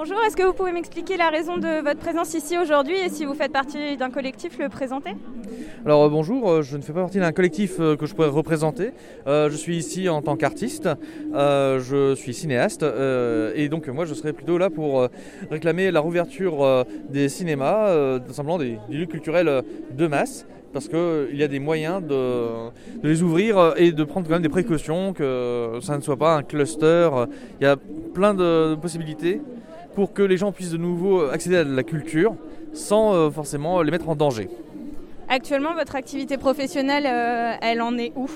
Bonjour, est-ce que vous pouvez m'expliquer la raison de votre présence ici aujourd'hui et si vous faites partie d'un collectif, le présenter? Alors euh, bonjour, euh, je ne fais pas partie d'un collectif euh, que je pourrais représenter. je suis ici en tant qu'artiste, je suis cinéaste et donc moi je serais plutôt là pour réclamer la rouverture des cinémas, simplement des, des lieux culturels de masse parce qu'il y a des moyens de, les ouvrir et de prendre quand même des précautions, que ça ne soit pas un cluster. Il y a plein de possibilités pour que les gens puissent de nouveau accéder à la culture sans euh, forcément les mettre en danger. Actuellement, votre activité professionnelle, euh, elle en est où?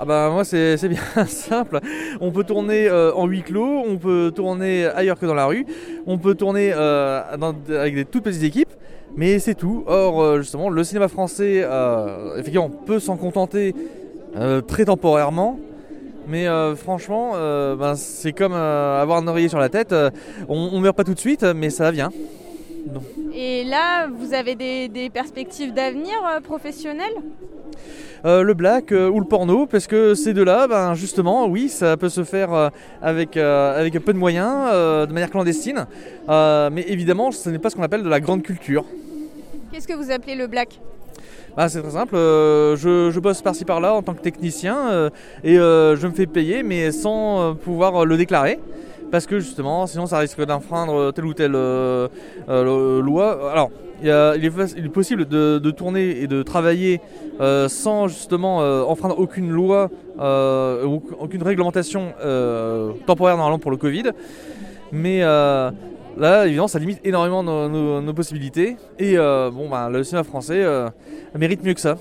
Ah bah moi c'est bien simple. On peut tourner euh, en huis clos, on peut tourner ailleurs que dans la rue, on peut tourner avec des toutes petites équipes, mais c'est tout. Or justement le cinéma français effectivement peut s'en contenter très temporairement mais euh, franchement, euh, ben, c'est comme euh, avoir un oreiller sur la tête. on ne meurt pas tout de suite, mais ça vient. Et là, vous avez des, perspectives d'avenir professionnelles? Le black ou le porno, parce que ces deux-là, ben, justement, oui, ça peut se faire avec, avec peu de moyens, de manière clandestine, mais évidemment, ce n'est pas ce qu'on appelle de la grande culture. Qu'est-ce que vous appelez le black? Bah, c'est très simple, euh, je, bosse par-ci par-là en tant que technicien euh, et euh, je me fais payer mais sans pouvoir le déclarer parce que justement sinon ça risque d'enfreindre telle ou telle loi. Alors il, est, possible de, tourner et de travailler sans justement enfreindre aucune loi, aucune réglementation temporaire normalement pour le Covid. Mais Là, évidemment, ça limite énormément nos, possibilités. Et euh, bon, bah, le cinéma français euh, mérite mieux que ça.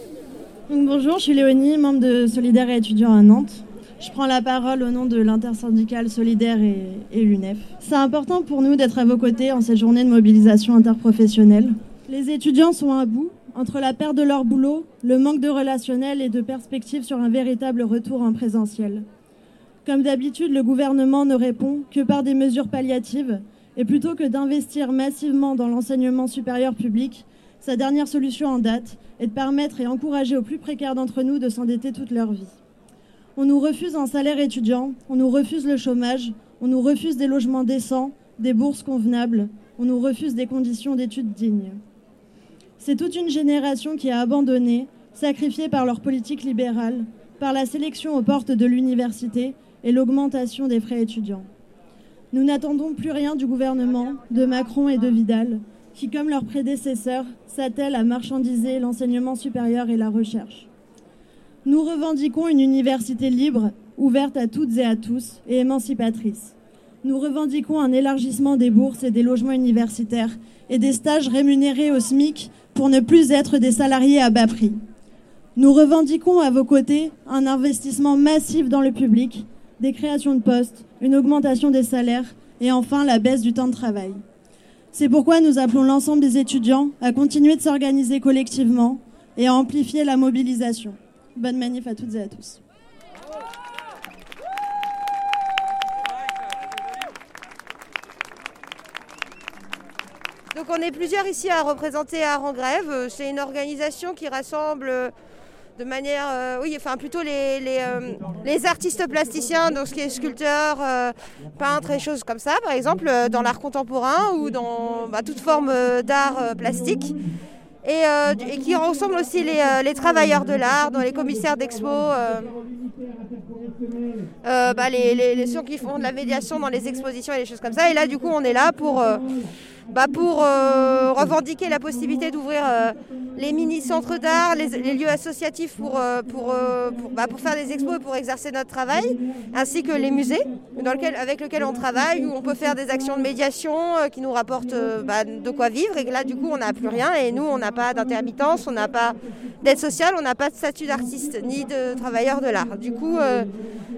bonjour, je suis Léonie, membre de Solidaire et étudiant à Nantes. Je prends la parole au nom de l'intersyndicale Solidaire et, et l'UNEF. C'est important pour nous d'être à vos côtés en cette journée de mobilisation interprofessionnelle. Les étudiants sont à bout entre la perte de leur boulot, le manque de relationnel et de perspectives sur un véritable retour en présentiel. Comme d'habitude, le gouvernement ne répond que par des mesures palliatives et plutôt que d'investir massivement dans l'enseignement supérieur public, sa dernière solution en date est de permettre et encourager aux plus précaires d'entre nous de s'endetter toute leur vie. On nous refuse un salaire étudiant, on nous refuse le chômage, on nous refuse des logements décents, des bourses convenables, on nous refuse des conditions d'études dignes. C'est toute une génération qui a abandonné, sacrifiée par leur politique libérale, par la sélection aux portes de l'université et l'augmentation des frais étudiants. Nous n'attendons plus rien du gouvernement, de Macron et de Vidal, qui, comme leurs prédécesseurs, s'attellent à marchandiser l'enseignement supérieur et la recherche. Nous revendiquons une université libre, ouverte à toutes et à tous, et émancipatrice. Nous revendiquons un élargissement des bourses et des logements universitaires et des stages rémunérés au SMIC pour ne plus être des salariés à bas prix. Nous revendiquons à vos côtés un investissement massif dans le public, des créations de postes, une augmentation des salaires et enfin la baisse du temps de travail. C'est pourquoi nous appelons l'ensemble des étudiants à continuer de s'organiser collectivement et à amplifier la mobilisation. Bonne manif à toutes et à tous. Donc on est plusieurs ici à représenter Art en grève. C'est une organisation qui rassemble de manière, euh, oui, enfin plutôt les, euh, les, artistes plasticiens, donc ce qui est sculpteur, euh, peintre et choses comme ça, par exemple, dans l'art contemporain ou dans bah, toute forme d'art plastique. Et, qui rassemble aussi les, travailleurs de l'art, dans les commissaires d'expo, bah, les, les, ceux qui font de la médiation dans les expositions et les choses comme ça. Et là, du coup, on est là pour bah, pour euh, revendiquer la possibilité d'ouvrir euh, les mini-centres d'art, les, lieux associatifs pour, euh, bah, pour, faire des expos et pour exercer notre travail, ainsi que les musées dans lequel, avec lesquels on travaille, où on peut faire des actions de médiation qui nous rapportent bah, de quoi vivre. Et là, du coup, on n'a plus rien. Et nous, on n'a pas d'intermittence, on n'a pas d'aide sociale, on n'a pas de statut d'artiste ni de travailleur de l'art. Du coup,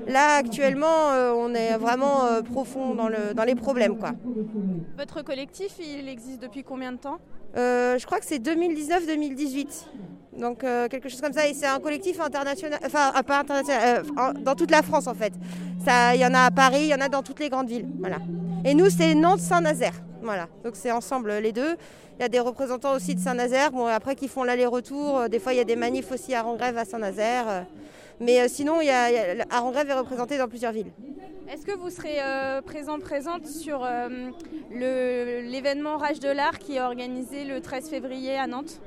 là, actuellement, on est vraiment profond dans, le, dans les problèmes. Quoi. Votre collectif il existe depuis combien de temps? Euh, Je crois que c'est 2019-2018. Donc euh, quelque chose comme ça. Et c'est un collectif international, enfin euh, pas international, dans toute la France en fait. Il y en a à Paris, il y en a dans toutes les grandes villes. Voilà. Et nous, c'est Nantes-Saint-Nazaire. Voilà. Donc c'est ensemble les deux. Il y a des représentants aussi de Saint-Nazaire, bon, après qui font l'aller-retour. Des fois, il y a des manifs aussi à Rangrève à Saint-Nazaire. Mais sinon, il y a, Arengrev est représenté dans plusieurs villes. Est-ce que vous serez présent, présente sur l'événement Rage de l'Art qui est organisé le 13 février à Nantes?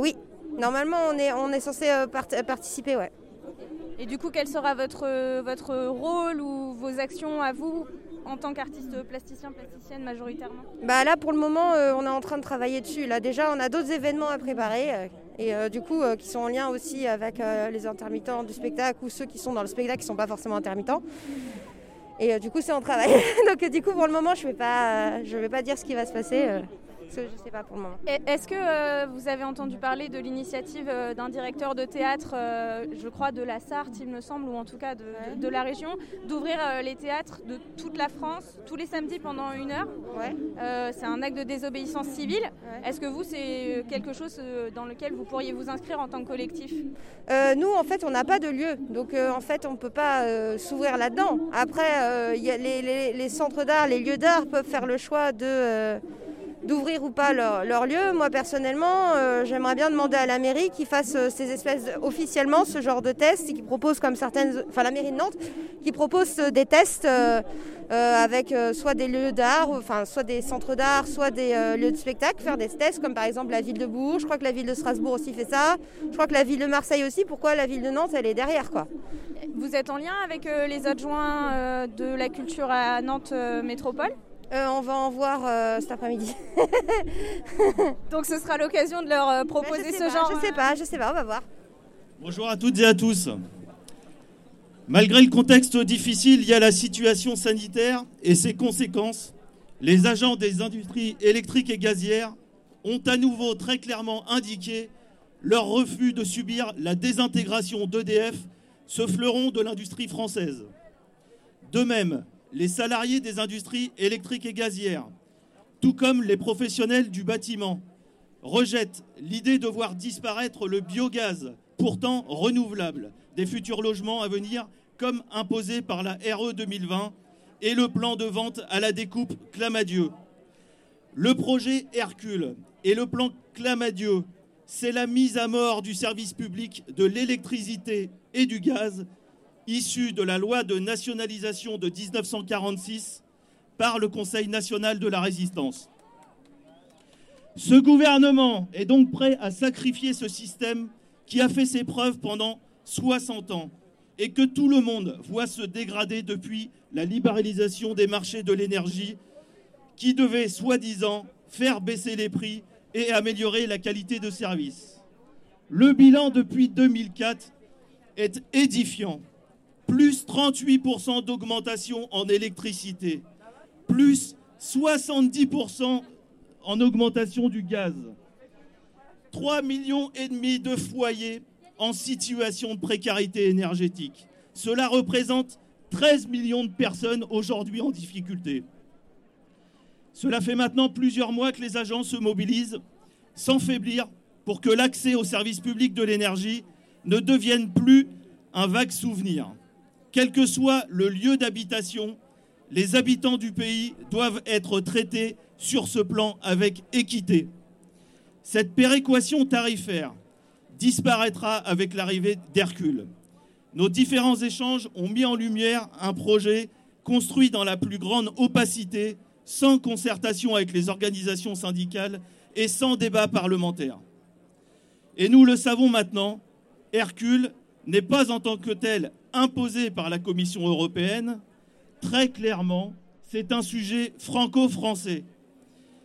Oui, normalement on est, on est censé participer, ouais. Et du coup, quel sera votre, votre rôle ou vos actions à vous en tant qu'artiste plasticien, plasticienne majoritairement? Bah là pour le moment euh, on est en train de travailler dessus. Là déjà on a d'autres événements à préparer euh, et euh, du coup qui sont en lien aussi avec les intermittents du spectacle ou ceux qui sont dans le spectacle qui ne sont pas forcément intermittents. Et du coup c'est en travail. Donc du coup pour le moment je ne vais, je vais pas dire ce qui va se passer je ne sais pas pour le moment. Est-ce que euh, vous avez entendu parler de l'initiative euh, d'un directeur de théâtre, euh, je crois de la Sarthe, il me semble, ou en tout cas de, la région, d'ouvrir les théâtres de toute la France tous les samedis pendant une heure? Ouais. C'est un acte de désobéissance civile. Est-ce que vous, c'est quelque chose dans lequel vous pourriez vous inscrire en tant que collectif? Nous, en fait, on n'a pas de lieu. Donc, en fait, on ne peut pas s'ouvrir là-dedans. Après, y a les, les, centres d'art, les lieux d'art peuvent faire le choix de d'ouvrir ou pas leur, lieu. Moi personnellement, euh, j'aimerais bien demander à la mairie qu'ils fasse euh, ces espèces officiellement ce genre de tests et qu'ils proposent comme certaines, enfin la mairie de Nantes, qui propose euh, des tests avec soit des lieux d'art, enfin soit des centres d'art, soit des lieux de spectacle, faire des tests comme par exemple la ville de Bourges. Je crois que la ville de Strasbourg aussi fait ça. Je crois que la ville de Marseille aussi. Pourquoi la ville de Nantes elle est derrière quoi? Vous êtes en lien avec les adjoints de la culture à Nantes Métropole? Euh, on va en voir euh, cet après-midi. Donc ce sera l'occasion de leur euh, proposer ce genre. Je sais pas, je sais pas, on va voir. Bonjour à toutes et à tous. Malgré le contexte difficile lié à la situation sanitaire et ses conséquences, les agents des industries électriques et gazières ont à nouveau très clairement indiqué leur refus de subir la désintégration d'EDF, ce fleuron de l'industrie française. De même, les salariés des industries électriques et gazières, tout comme les professionnels du bâtiment, rejettent l'idée de voir disparaître le biogaz, pourtant renouvelable, des futurs logements à venir, comme imposé par la RE 2020 et le plan de vente à la découpe Clamadieu. Le projet Hercule et le plan Clamadieu, c'est la mise à mort du service public de l'électricité et du gaz issu de la loi de nationalisation de 1946 par le Conseil national de la résistance. Ce gouvernement est donc prêt à sacrifier ce système qui a fait ses preuves pendant 60 ans et que tout le monde voit se dégrader depuis la libéralisation des marchés de l'énergie qui devait soi-disant faire baisser les prix et améliorer la qualité de service. Le bilan depuis 2004 est édifiant plus 38% d'augmentation en électricité, plus 70% en augmentation du gaz. 3 millions et demi de foyers en situation de précarité énergétique. Cela représente 13 millions de personnes aujourd'hui en difficulté. Cela fait maintenant plusieurs mois que les agents se mobilisent sans faiblir pour que l'accès au service public de l'énergie ne devienne plus un vague souvenir. Quel que soit le lieu d'habitation, les habitants du pays doivent être traités sur ce plan avec équité. Cette péréquation tarifaire disparaîtra avec l'arrivée d'Hercule. Nos différents échanges ont mis en lumière un projet construit dans la plus grande opacité, sans concertation avec les organisations syndicales et sans débat parlementaire. Et nous le savons maintenant, Hercule n'est pas en tant que tel imposé par la Commission européenne, très clairement, c'est un sujet franco-français.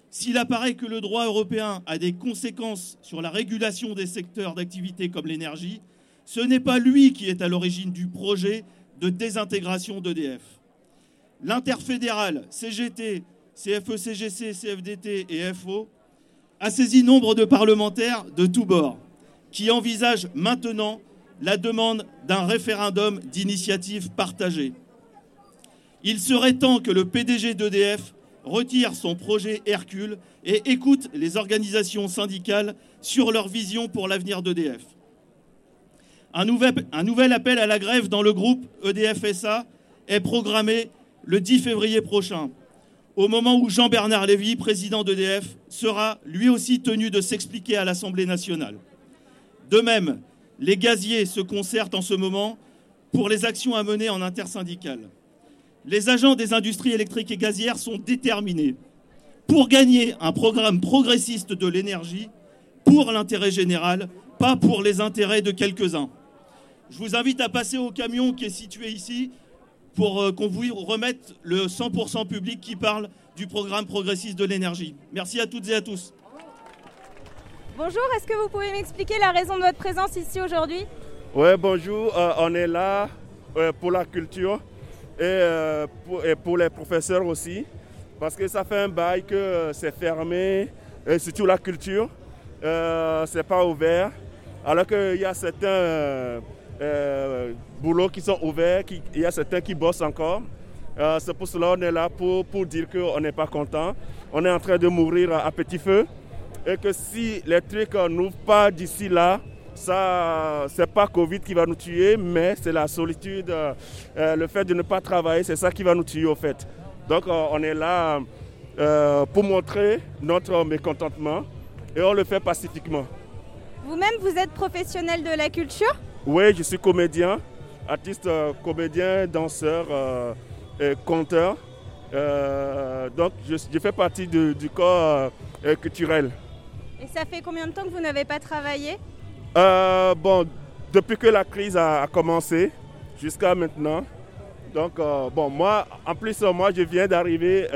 S'il apparaît que le droit européen a des conséquences sur la régulation des secteurs d'activité comme l'énergie, ce n'est pas lui qui est à l'origine du projet de désintégration d'EDF. L'interfédéral CGT, CFE-CGC, CFDT et FO a saisi nombre de parlementaires de tous bords qui envisagent maintenant la demande d'un référendum d'initiative partagée. Il serait temps que le PDG d'EDF retire son projet Hercule et écoute les organisations syndicales sur leur vision pour l'avenir d'EDF. Un nouvel, appel à la grève dans le groupe EDF-SA est programmé le 10 février prochain, au moment où Jean-Bernard Lévy, président d'EDF, sera lui aussi tenu de s'expliquer à l'Assemblée nationale. De même, Les gaziers se concertent en ce moment pour les actions à mener en intersyndicale. Les agents des industries électriques et gazières sont déterminés pour gagner un programme progressiste de l'énergie pour l'intérêt général, pas pour les intérêts de quelques-uns. Je vous invite à passer au camion qui est situé ici pour euh, qu'on vous remette le 100% public qui parle du programme progressiste de l'énergie. Merci à toutes et à tous. Bonjour, est-ce que vous pouvez m'expliquer la raison de votre présence ici aujourd'hui Oui, bonjour, euh, on est là euh, pour la culture et pour, et pour les professeurs aussi, parce que ça fait un bail que c'est fermé, surtout la culture, c'est pas ouvert, alors qu'il y a certains euh, boulots qui sont ouverts, il y a certains qui bossent encore. Euh, c'est pour cela qu'on est là pour, pour dire qu'on n'est pas content. On est en train de mourir à, petit feu et que si les trucs n'ouvrent pas d'ici là, ça, c'est pas Covid qui va nous tuer, mais c'est la solitude, euh, le fait de ne pas travailler, c'est ça qui va nous tuer au fait. Donc on est là pour montrer notre mécontentement et on le fait pacifiquement. Vous-même, vous êtes professionnel de la culture? Oui, je suis comédien, artiste, euh, comédien, danseur, euh, et conteur. Euh, donc, je, fais partie du corps culturel. Et ça fait combien de temps que vous n'avez pas travaillé Bon, depuis que la crise a, commencé jusqu'à maintenant. Donc, bon, moi, en plus, moi, je viens d'arriver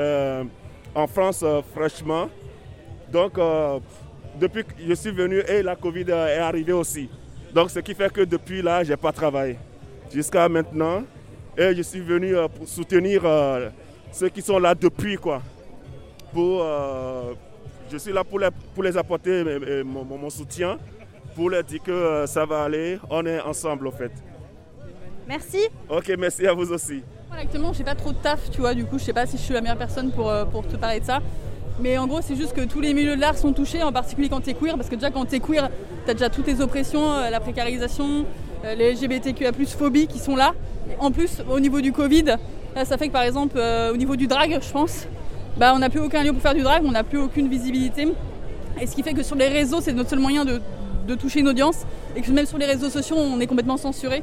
en France fraîchement. Donc, depuis que je suis venu et la Covid est arrivée aussi. Donc ce qui fait que depuis là, je n'ai pas travaillé jusqu'à maintenant. Et je suis venu euh, pour soutenir euh, ceux qui sont là depuis quoi. Pour, euh, je suis là pour les, pour les apporter mon, soutien, pour leur dire que ça va aller. On est ensemble au fait. Merci. Ok, merci à vous aussi. actuellement, j'ai pas trop de taf, tu vois. Du coup, je sais pas si je suis la meilleure personne pour, pour te parler de ça. Mais en gros, c'est juste que tous les milieux de l'art sont touchés, en particulier quand tu es queer, parce que déjà quand tu es queer, tu as déjà toutes les oppressions, euh, la précarisation, euh, les LGBTQA, phobie qui sont là. en plus, au niveau du Covid, ça fait que par exemple, euh, au niveau du drag, je pense, bah, on n'a plus aucun lieu pour faire du drag, on n'a plus aucune visibilité. Et ce qui fait que sur les réseaux, c'est notre seul moyen de, de toucher une audience, et que même sur les réseaux sociaux, on est complètement censuré.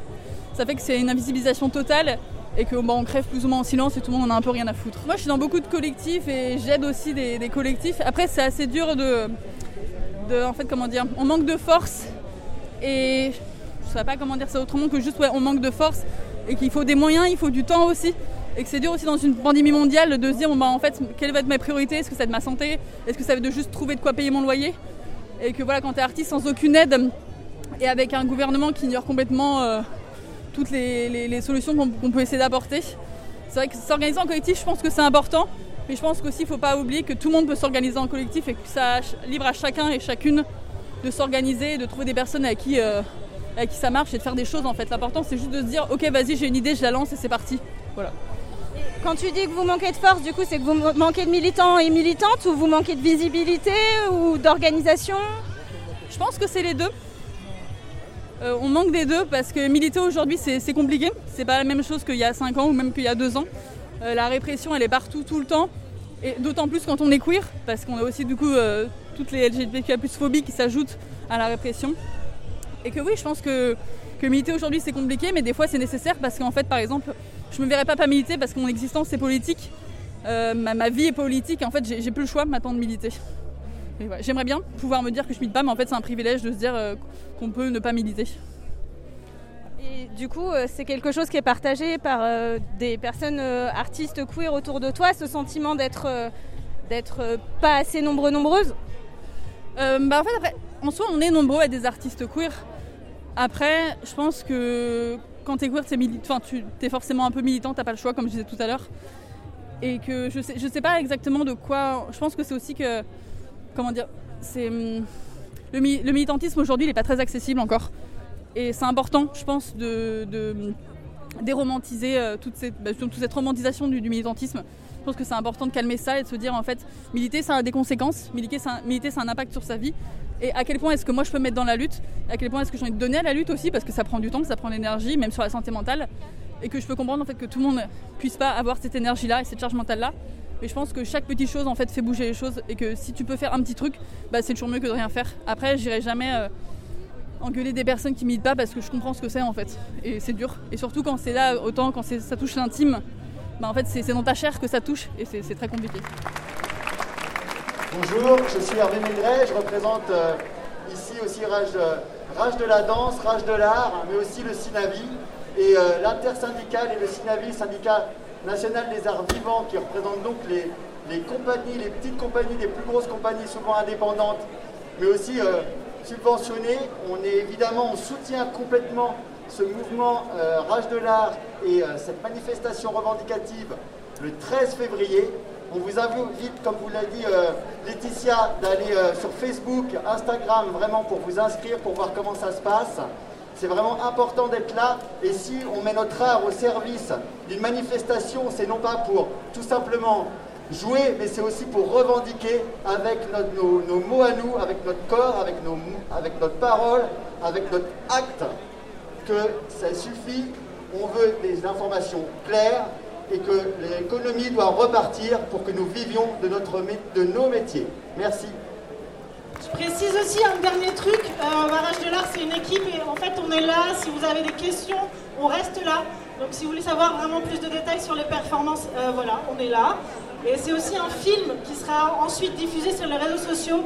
Ça fait que c'est une invisibilisation totale et que on crève plus ou moins en silence et tout le monde en a un peu rien à foutre. Moi je suis dans beaucoup de collectifs et j'aide aussi des, collectifs. Après c'est assez dur de, En fait comment dire On manque de force et je ne sais pas comment dire ça autrement que juste ouais on manque de force et qu'il faut des moyens, il faut du temps aussi. Et que c'est dur aussi dans une pandémie mondiale de se dire bah, en fait quelle va être ma priorité? Est-ce que c'est de ma santé? Est-ce que ça veut de juste trouver de quoi payer mon loyer? Et que voilà quand tu es artiste sans aucune aide et avec un gouvernement qui ignore complètement euh, toutes les, solutions qu'on peut essayer d'apporter. C'est vrai que s'organiser en collectif, je pense que c'est important, mais je pense qu'aussi il ne faut pas oublier que tout le monde peut s'organiser en collectif et que ça libre à chacun et chacune de s'organiser et de trouver des personnes avec qui, euh, qui ça marche et de faire des choses en fait. L'important c'est juste de se dire ok vas-y j'ai une idée, je la lance et c'est parti. Voilà. Quand tu dis que vous manquez de force, du coup c'est que vous manquez de militants et militantes ou vous manquez de visibilité ou d'organisation? Je pense que c'est les deux. Euh, on manque des deux parce que militer aujourd'hui c'est compliqué. C'est pas la même chose qu'il y a 5 ans ou même qu'il y a 2 ans. Euh, la répression elle est partout tout le temps. Et d'autant plus quand on est queer, parce qu'on a aussi du coup euh, toutes les LGBTQIA phobies qui s'ajoutent à la répression. Et que oui, je pense que, militer aujourd'hui c'est compliqué, mais des fois c'est nécessaire parce qu'en fait, par exemple, je me verrais pas pas militer parce que mon existence c'est politique. ma, ma, vie est politique, et en fait j'ai plus le choix maintenant de militer. J'aimerais bien pouvoir me dire que je milite pas, mais en fait c'est un privilège de se dire euh, qu'on peut ne pas militer. Et du coup, euh, c'est quelque chose qui est partagé par euh, des personnes artistes queer autour de toi, ce sentiment d'être d'être pas assez nombreux nombreuses? Bah en fait après, en soi on est nombreux à des artistes queer. Après, je pense que quand t'es queer, enfin, tu es forcément un peu militant, t'as pas le choix comme je disais tout à l'heure. Et que je sais, je sais pas exactement de quoi. Je pense que c'est aussi que comment dire, c'est hum, le, militantisme aujourd'hui, il n'est pas très accessible encore. Et c'est important, je pense, de, déromantiser euh, toute, cette, bah, toute cette romantisation du, militantisme. Je pense que c'est important de calmer ça et de se dire en fait, militer ça a des conséquences, militer ça, militer ça a un impact sur sa vie. Et à quel point est-ce que moi je peux me mettre dans la lutte, à quel point est-ce que j'ai envie de donner à la lutte aussi, parce que ça prend du temps, ça prend de l'énergie, même sur la santé mentale. Et que je peux comprendre en fait que tout le monde puisse pas avoir cette énergie-là et cette charge mentale-là. Mais je pense que chaque petite chose en fait fait bouger les choses et que si tu peux faire un petit truc, bah, c'est toujours mieux que de rien faire. Après, j'irai jamais, euh, engueuler des personnes qui militent pas parce que je comprends ce que c'est en fait. Et c'est dur. Et surtout quand c'est là, autant quand ça touche l'intime, bah en fait c'est dans ta chair que ça touche et c'est très compliqué. Bonjour, je suis Hervé Maigret, je représente euh, ici aussi Rage, Rage, de la danse, Rage de l'art, mais aussi le SINAVI et euh, l'intersyndical et le SINAVI, syndicat national des arts vivants, qui représente donc les, les compagnies, les petites compagnies, les plus grosses compagnies, souvent indépendantes, mais aussi euh, subventionnées. On est évidemment, on soutient complètement ce mouvement Rage de l'art et cette manifestation revendicative le 13 février. On vous invite, comme vous l'a dit euh, Laetitia, d'aller euh, sur Facebook, Instagram, vraiment pour vous inscrire, pour voir comment ça se passe. C'est vraiment important d'être là. Et si on met notre art au service d'une manifestation, c'est non pas pour tout simplement jouer, mais c'est aussi pour revendiquer avec nos, mots à nous, avec notre corps, avec notre parole, avec notre acte, que ça suffit. On veut des informations claires, et que l'économie doit repartir pour que nous vivions de, notre, de nos métiers. Merci. Je précise aussi un dernier truc, euh, Barrage de l'Art c'est une équipe et en fait on est là, si vous avez des questions, on reste là. Donc si vous voulez savoir vraiment plus de détails sur les performances, euh, voilà, on est là. Et c'est aussi un film qui sera ensuite diffusé sur les réseaux sociaux.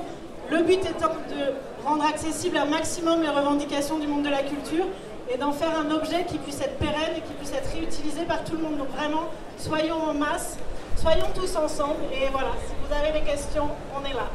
Le but étant de rendre accessible un maximum les revendications du monde de la culture et d'en faire un objet qui puisse être pérenne et qui puisse être réutilisé par tout le monde. Donc vraiment, soyons en masse, soyons tous ensemble et voilà, si vous avez des questions, on est là.